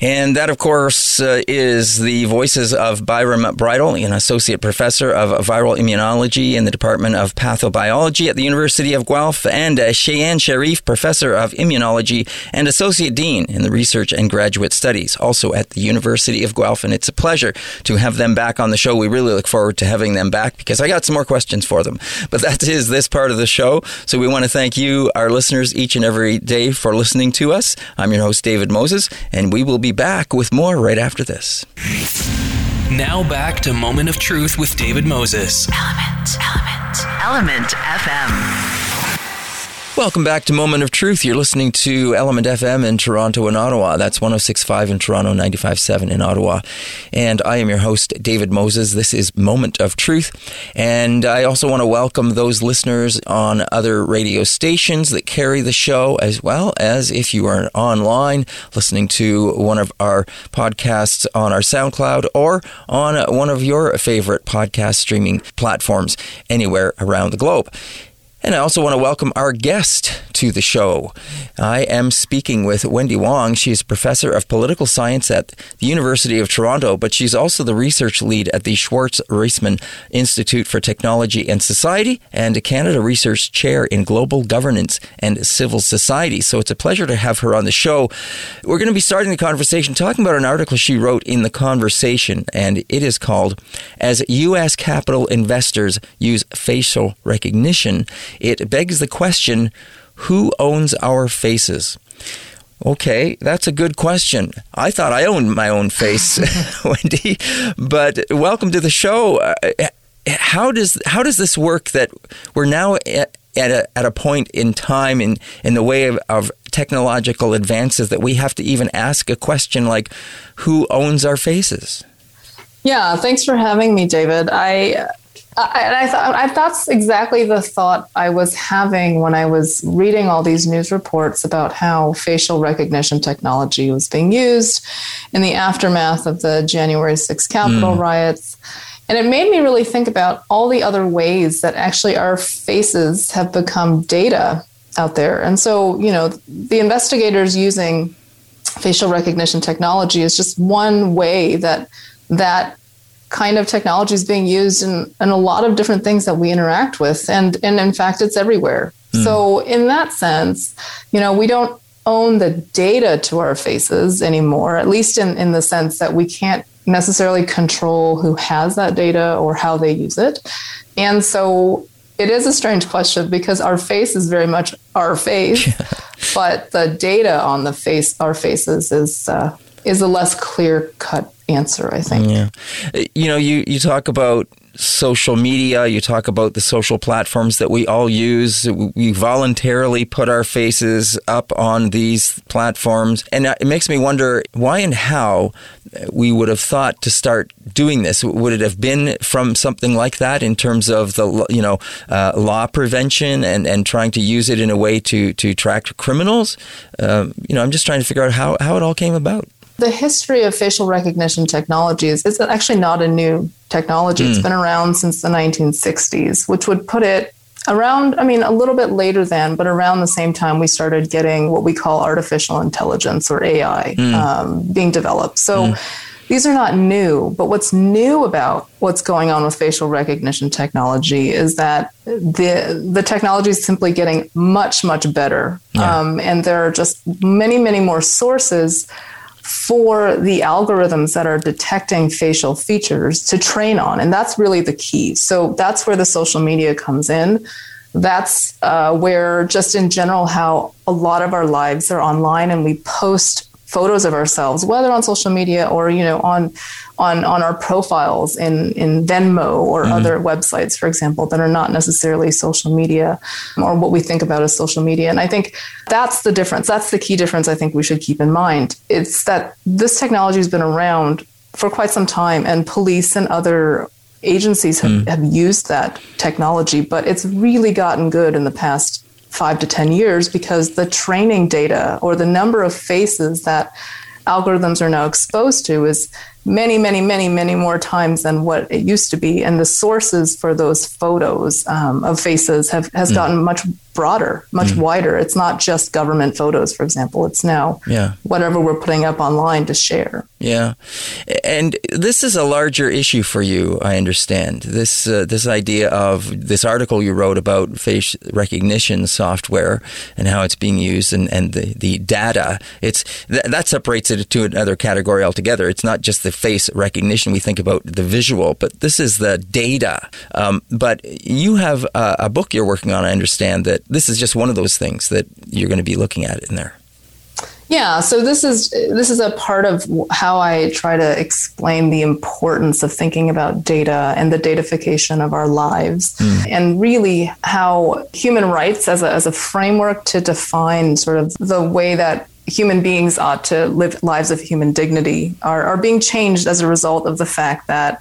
S3: And that, of course, uh, is the voices of Byram Bridle, an associate professor of viral immunology in the Department of Pathobiology at the University of Guelph, and uh, Shayan Sharif, professor of immunology and associate dean in the research and graduate studies, also at the University of Guelph. And it's a pleasure to have them back on the show. We really look forward to having them back because I got some more questions for them. But that is this part of the show. So we want to thank you, our listeners, each and every day for listening to us. I'm your host, David Moses, and we will be back with more right after this.
S1: Now back to Moment of Truth with David Moses.
S2: Element, Element, Element FM.
S3: Welcome back to Moment of Truth. You're listening to Element FM in Toronto and Ottawa. That's 1065 in Toronto, 957 in Ottawa. And I am your host, David Moses. This is Moment of Truth. And I also want to welcome those listeners on other radio stations that carry the show, as well as if you are online listening to one of our podcasts on our SoundCloud or on one of your favorite podcast streaming platforms anywhere around the globe. And I also want to welcome our guest to the show. I am speaking with Wendy Wong. She is professor of political science at the University of Toronto, but she's also the research lead at the Schwartz Reisman Institute for Technology and Society and a Canada Research Chair in Global Governance and Civil Society. So it's a pleasure to have her on the show. We're going to be starting the conversation talking about an article she wrote in The Conversation, and it is called As U.S. Capitol Investors Use Facial Recognition it begs the question who owns our faces? Okay, that's a good question. I thought I owned my own face, Wendy, but welcome to the show. Uh, how does how does this work that we're now at a, at a point in time in, in the way of, of technological advances that we have to even ask a question like, who owns our faces?
S6: Yeah, thanks for having me, David. I I, I thought that's exactly the thought I was having when I was reading all these news reports about how facial recognition technology was being used in the aftermath of the January 6th Capitol mm. riots. And it made me really think about all the other ways that actually our faces have become data out there. And so, you know, the investigators using facial recognition technology is just one way that that kind of technology is being used in, in a lot of different things that we interact with. And, and in fact, it's everywhere. Mm. So, in that sense, you know, we don't own the data to our faces anymore, at least in, in the sense that we can't necessarily control who has that data or how they use it. And so it is a strange question because our face is very much our face, but the data on the face, our faces, is uh, is a less clear cut answer, I think.
S3: Yeah. You know, you, you talk about social media, you talk about the social platforms that we all use. We voluntarily put our faces up on these platforms. And it makes me wonder why and how we would have thought to start doing this. Would it have been from something like that in terms of the, you know, uh, law prevention and, and trying to use it in a way to, to track criminals? Um, you know, I'm just trying to figure out how, how it all came about.
S6: The history of facial recognition technologies is actually not a new technology. Mm. It's hmm. been around since the 1960s, which would put it around, I mean, a little bit later than, but around the same time we started getting what we call artificial intelligence or AI mm. um, being developed. So mm. these are not new, but what's new about what's going on with facial recognition technology is that the the technology is simply getting much, much better. Yeah. Um, and there are just many, many more sources for the algorithms that are detecting facial features to train on. And that's really the key. So that's where the social media comes in. That's uh, where, just in general, how a lot of our lives are online and we post photos of ourselves, whether on social media or you know on on on our profiles in in Venmo or mm other websites, for example, that are not necessarily social media or what we think about as social media. And I think that's the difference. That's the key difference. I think we should keep in mind. It's that this technology has been around for quite some time, and police and other agencies have, mm. have used that technology, but it's really gotten good in the past five to 10 years because the training data or the number of faces that algorithms are now exposed to is many, many, many, many more times than what it used to be. And the sources for those photos um, of faces have has mm. gotten much broader, much mm. wider. It's not just government photos, for example. It's now yeah. whatever we're putting up online to share.
S3: Yeah, and this is a larger issue for you. I understand this uh, this idea of this article you wrote about face recognition software and how it's being used and, and the, the data. It's th- that separates it to another category altogether. It's not just the face recognition. We think about the visual, but this is the data. Um, but you have a, a book you're working on. I understand that this is just one of those things that you're going to be looking at in there.
S6: Yeah, so this is this is a part of how I try to explain the importance of thinking about data and the datafication of our lives, mm. and really how human rights as a, as a framework to define sort of the way that human beings ought to live lives of human dignity are, are being changed as a result of the fact that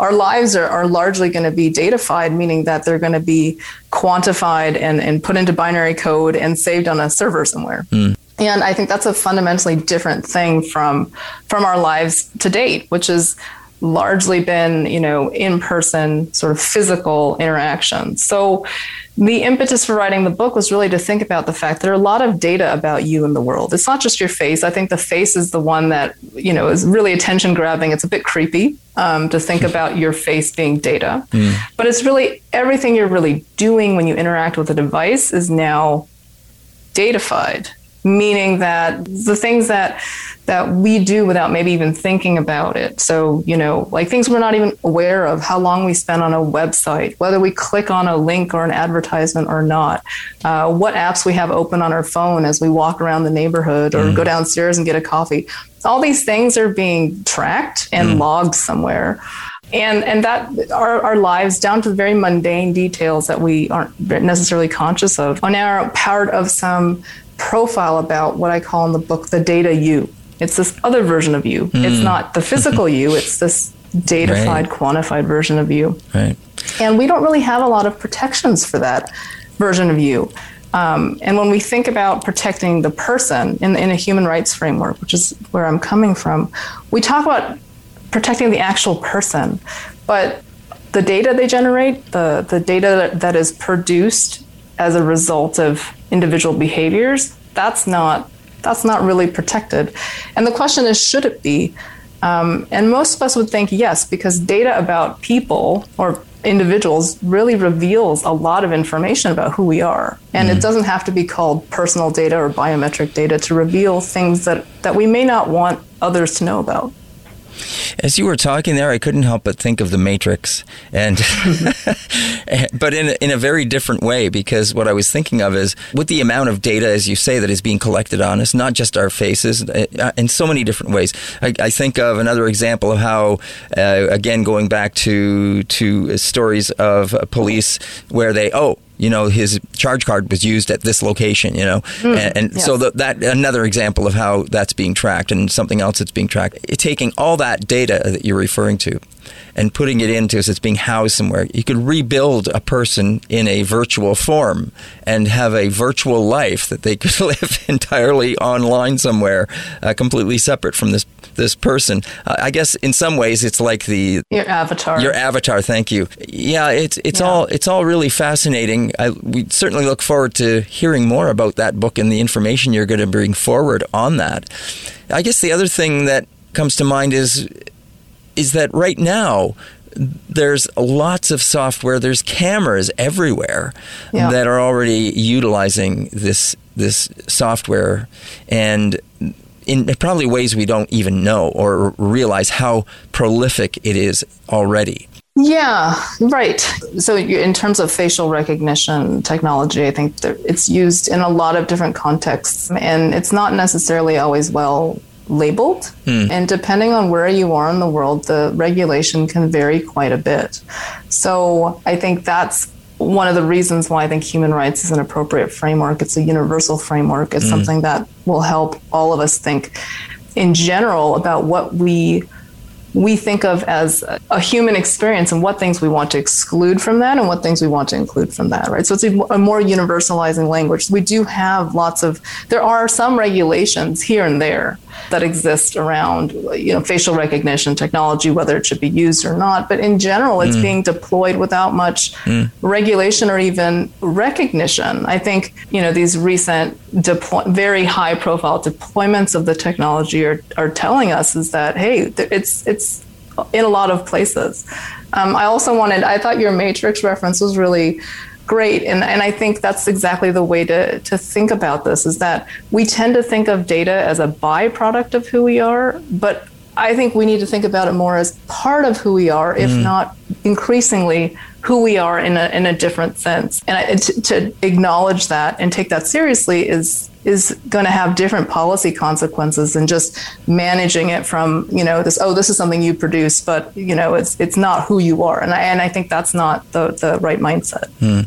S6: our lives are, are largely going to be datafied, meaning that they're going to be quantified and, and put into binary code and saved on a server somewhere. Mm. And I think that's a fundamentally different thing from from our lives to date, which has largely been, you know, in person, sort of physical interaction. So the impetus for writing the book was really to think about the fact there are a lot of data about you in the world. It's not just your face. I think the face is the one that, you know, is really attention grabbing. It's a bit creepy um, to think about your face being data. Mm. But it's really everything you're really doing when you interact with a device is now datafied meaning that the things that that we do without maybe even thinking about it so you know like things we're not even aware of how long we spend on a website whether we click on a link or an advertisement or not uh, what apps we have open on our phone as we walk around the neighborhood or mm. go downstairs and get a coffee all these things are being tracked and mm. logged somewhere and and that our, our lives down to very mundane details that we aren't necessarily conscious of are now part of some profile about what I call in the book the data you. It's this other version of you. Mm. It's hmm. not the physical you. It's this datafied, right. quantified version of you.
S3: Right.
S6: And we don't really have a lot of protections for that version of you. Um, and when we think about protecting the person in, in a human rights framework, which is where I'm coming from, we talk about protecting the actual person, but the data they generate, the, the data that, that is produced as a result of individual behaviors, that's not that's not really protected. And the question is, should it be? Um, and most of us would think yes, because data about people or individuals really reveals a lot of information about who we are. And mm. it doesn't have to be called personal data or biometric data to reveal things that, that we may not want others to know about.
S3: As you were talking there, I couldn't help but think of the Matrix, and but in a, in a very different way because what I was thinking of is with the amount of data, as you say, that is being collected on us, not just our faces, uh, uh, in so many different ways. I, I think of another example of how, uh, again, going back to to stories of police where they oh you know, his charge card was used at this location, you know. Mm, and, and yes. so the, that another example of how that's being tracked and something else that's being tracked. taking all that data that you're referring to and putting it into as it's being housed somewhere. You could rebuild a person in a virtual form and have a virtual life that they could live entirely online somewhere, uh, completely separate from this this person. Uh, I guess in some ways it's like the
S6: your avatar.
S3: Your avatar. Thank you. Yeah, it's it's yeah. all it's all really fascinating. I, we certainly look forward to hearing more about that book and the information you're going to bring forward on that. I guess the other thing that comes to mind is is that right now there's lots of software there's cameras everywhere yeah. that are already utilizing this this software and in probably ways we don't even know or realize how prolific it is already.
S6: Yeah, right. So, in terms of facial recognition technology, I think it's used in a lot of different contexts, and it's not necessarily always well labeled. Mm. And depending on where you are in the world, the regulation can vary quite a bit. So, I think that's one of the reasons why I think human rights is an appropriate framework. It's a universal framework. It's mm. something that will help all of us think in general about what we we think of as a human experience and what things we want to exclude from that and what things we want to include from that, right? So it's a, more universalizing language. We do have lots of, there are some regulations here and there that exist around, you know, facial recognition technology, whether it should be used or not. But in general, it's mm. being deployed without much mm. regulation or even recognition. I think, you know, these recent deploy- very high profile deployments of the technology are, are telling us is that, hey, it's, it's in a lot of places. Um, I also wanted, I thought your Matrix reference was really great. And, and I think that's exactly the way to, to think about this is that we tend to think of data as a byproduct of who we are, but I think we need to think about it more as part of who we are, if mm. not increasingly who we are in a, in a different sense. And I, to, to acknowledge that and take that seriously is is going to have different policy consequences than just managing it from you know this oh this is something you produce but you know it's it's not who you are and I and I think that's not the the right mindset.
S3: Mm.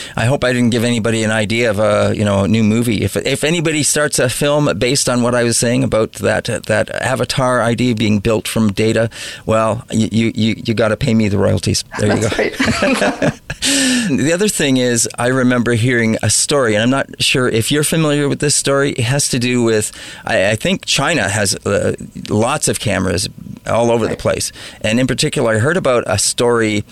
S3: I hope I didn't give anybody an idea of a you know a new movie. If if anybody starts a film based on what I was saying about that that Avatar idea being built from data, well, you you you got to pay me the royalties. There you
S6: go. Right.
S3: the other thing is, I remember hearing a story, and I'm not sure if you're familiar with this story. It has to do with I, I think China has uh, lots of cameras all over right. the place, and in particular, I heard about a story.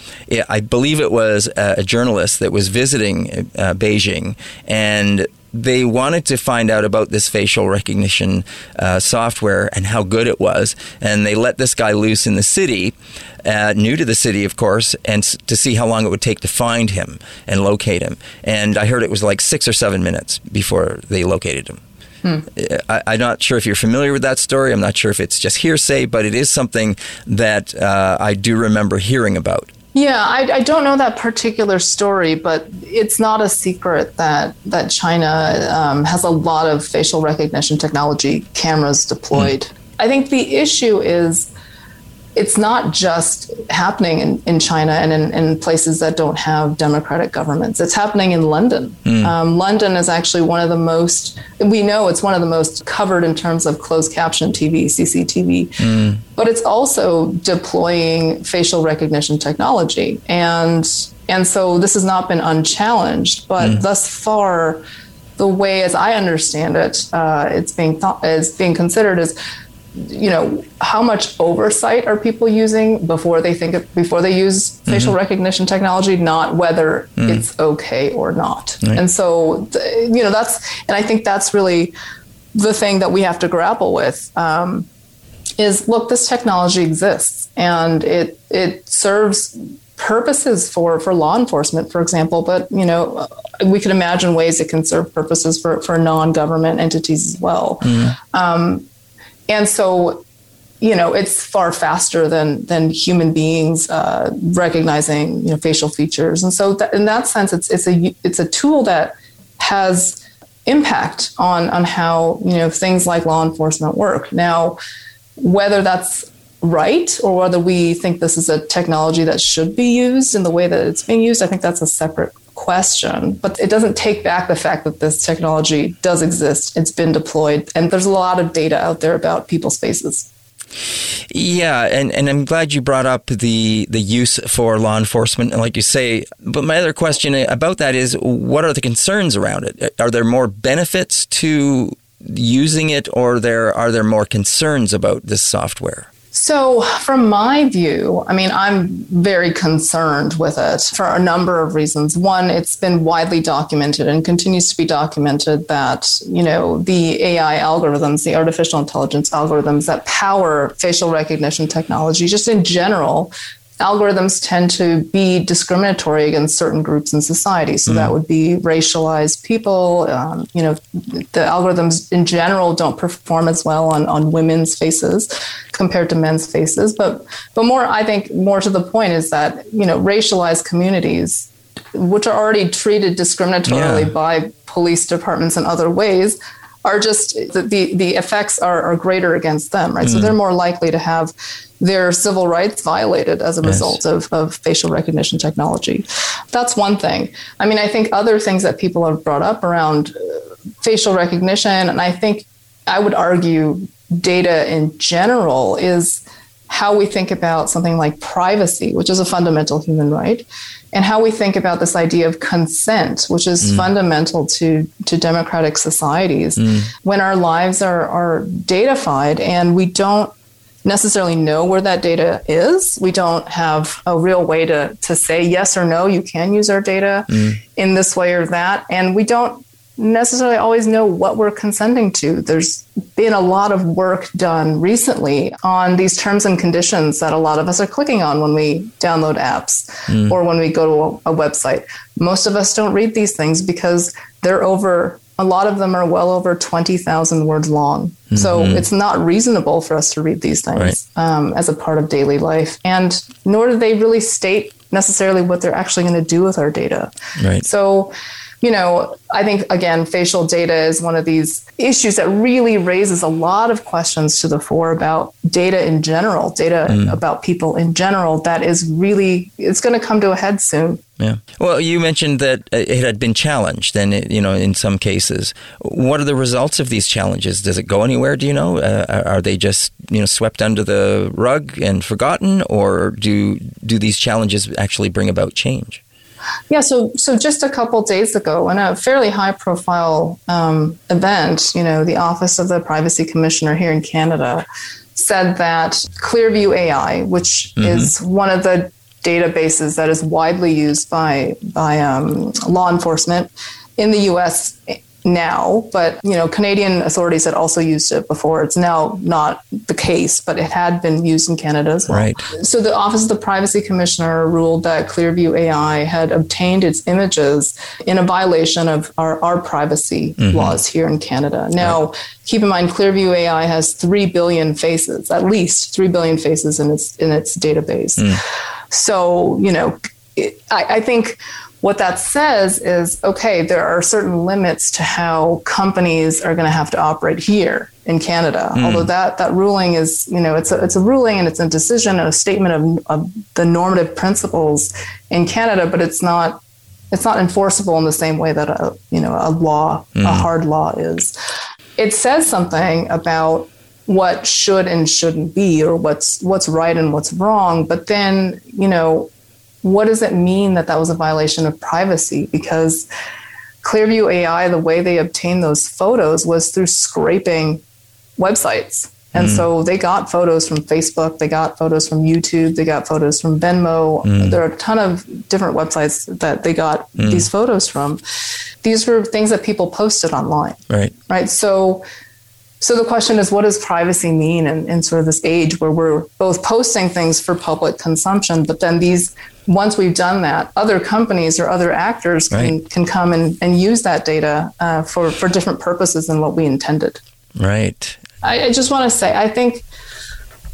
S3: I believe it was a journalist that was visiting uh, Beijing and they wanted to find out about this facial recognition uh, software and how good it was. And they let this guy loose in the city, uh, new to the city, of course, and s- to see how long it would take to find him and locate him. And I heard it was like six or seven minutes before they located him. Hmm. I, am not sure if you're familiar with that story. I'm not sure if it's just hearsay, but it is something that uh, I do remember hearing about.
S6: Yeah, I, I, don't know that particular story, but it's not a secret that that China um, has a lot of facial recognition technology cameras deployed. Mm. I think the issue is it's not just happening in, in China and in, in places that don't have democratic governments. It's happening in London. Mm. Um, London is actually one of the most, we know it's one of the most covered in terms of closed caption TV, CCTV, mm. but it's also deploying facial recognition technology. And, and so this has not been unchallenged, but mm. thus far, the way, as I understand it, uh, it's being thought, is being considered is you know how much oversight are people using before they think of, before they use mm-hmm. facial recognition technology not whether mm. it's okay or not right. and so you know that's and i think that's really the thing that we have to grapple with um, is look this technology exists and it it serves purposes for for law enforcement for example but you know we could imagine ways it can serve purposes for for non-government entities as well mm. um, and so you know it's far faster than than human beings uh, recognizing you know facial features. And so in that sense it's it's a it's a tool that has impact on on how you know things like law enforcement work. Now whether that's right or whether we think this is a technology that should be used in the way that it's being used i think that's a separate question, but it doesn't take back the fact that this technology does exist. It's been deployed, and there's a lot of data out there about people's faces.
S3: Yeah, and, and I'm glad you brought up the the use for law enforcement, like you say. But my other question about that is, what are the concerns around it? Are there more benefits to using it, or there are there more concerns about this software?
S6: So, from my view, I mean, I'm very concerned with it for a number of reasons. One, it's been widely documented and continues to be documented that, you know, the AI algorithms, the artificial intelligence algorithms that power facial recognition technology, just in general, algorithms tend to be discriminatory against certain groups in society. So mm. that would be racialized people. Um, you know, the algorithms in general don't perform as well on, on women's faces compared to men's faces. But but more, I think, more to the point is that you know, racialized communities, which are already treated discriminatorily yeah. by police departments in other ways, are just the, the, effects are, are greater against them, right? Mm. So they're more likely to have their civil rights violated as a yes. result of, of facial recognition technology. That's one thing. I mean, I think other things that people have brought up around uh, facial recognition, and I think I would argue data in general is how we think about something like privacy, which is a fundamental human right, and how we think about this idea of consent, which is mm. fundamental to, to democratic societies. Mm. When our lives are, are datafied and we don't necessarily know where that data is, we don't have a real way to, to say yes or no, you can use our data mm. in this way or that. And we don't necessarily always know what we're consenting to. There's been a lot of work done recently on these terms and conditions that a lot of us are clicking on when we download apps mm. or when we go to a, website. Most of us don't read these things because they're over a lot of them are well over 20,000 words long. Mm-hmm. So it's not reasonable for us to read these things right. um, as a part of daily life. And nor do they really state necessarily what they're actually going to do with our data. Right. So you know, I think again, facial data is one of these issues that really raises a lot of questions to the fore about data in general, data mm. about people in general. That is really, it's going to come to a head soon.
S3: Yeah. Well, you mentioned that it had been challenged, and you know, in some cases, what are the results of these challenges? Does it go anywhere? Do you know? Uh, are they just you know swept under the rug and forgotten, or do do these challenges actually bring about change?
S6: Yeah, so so just a couple days ago, in a fairly high profile um, event, you know, the Office of the Privacy Commissioner here in Canada said that Clearview AI, which mm-hmm. is one of the databases that is widely used by by um, law enforcement in the U.S now, but you know, Canadian authorities had also used it before. It's now not the case, but it had been used in Canada as well. Right. So the Office of the Privacy Commissioner ruled that Clearview AI had obtained its images in a violation of our, our privacy mm-hmm. laws here in Canada. Now, right. keep in mind, Clearview AI has three billion faces, at least three billion faces in its in its database. Mm. So you know, I, I think what that says is okay, there are certain limits to how companies are going to have to operate here in Canada. Mm. Although that that ruling is, you know, it's a it's a ruling and it's a decision and a statement of, of the normative principles in Canada, but it's not it's not enforceable in the same way that a you know a law mm. a hard law is. It says something about what should and shouldn't be or what's what's right and what's wrong, but then you know what does it mean that that was a violation of privacy? Because Clearview AI, the way they obtained those photos was through scraping websites. And mm. so they got photos from Facebook, they got photos from YouTube, they got photos from Venmo. Mm. There are a ton of different websites that they got mm. these photos from. These were things that people posted online.
S3: Right.
S6: Right. So so the question is, what does privacy mean in, in sort of this age where we're both posting things for public consumption, but then these once we've done that, other companies or other actors can, right. can come and, and use that data uh, for, for different purposes than what we intended.
S3: Right.
S6: I, I just want to say, I think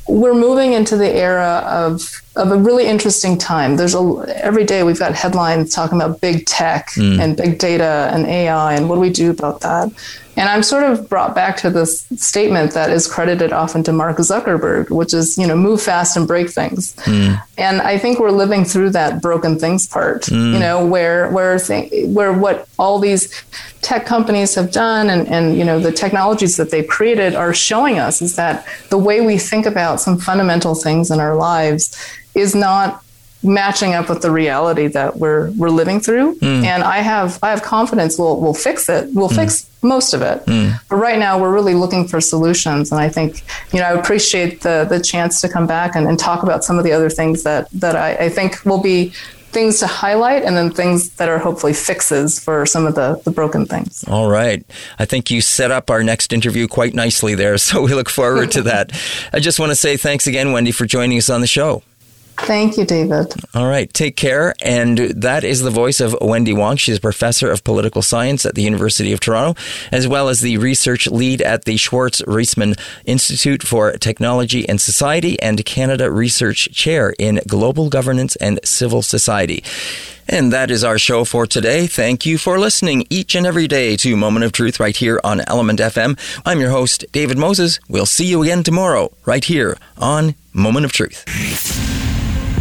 S6: we're moving into the era of of a really interesting time. There's a every day we've got headlines talking about big tech mm. and big data and AI and what do we do about that. And I'm sort of brought back to this statement that is credited often to Mark Zuckerberg, which is, you know, move fast and break things. Mm. And I think we're living through that broken things part, mm. you know, where where th- where what all these tech companies have done and, and you know the technologies that they've created are showing us is that the way we think about some fundamental things in our lives is not matching up with the reality that we're we're living through. Mm. And I have I have confidence we'll we'll fix it. We'll mm. fix most of it. Mm. But right now we're really looking for solutions. And I think, you know, I appreciate the the chance to come back and, and talk about some of the other things that that I, I think will be things to highlight and then things that are hopefully fixes for some of the, the broken things.
S3: All right. I think you set up our next interview quite nicely there. So we look forward to that. I just want to say thanks again, Wendy, for joining us on the show.
S6: Thank you, David.
S3: All right. Take care. And that is the voice of Wendy Wong. She's a professor of political science at the University of Toronto, as well as the research lead at the Schwartz Reisman Institute for Technology and Society and Canada Research Chair in Global Governance and Civil Society. And that is our show for today. Thank you for listening each and every day to Moment of Truth right here on Element FM. I'm your host, David Moses. We'll see you again tomorrow right here on Moment of Truth.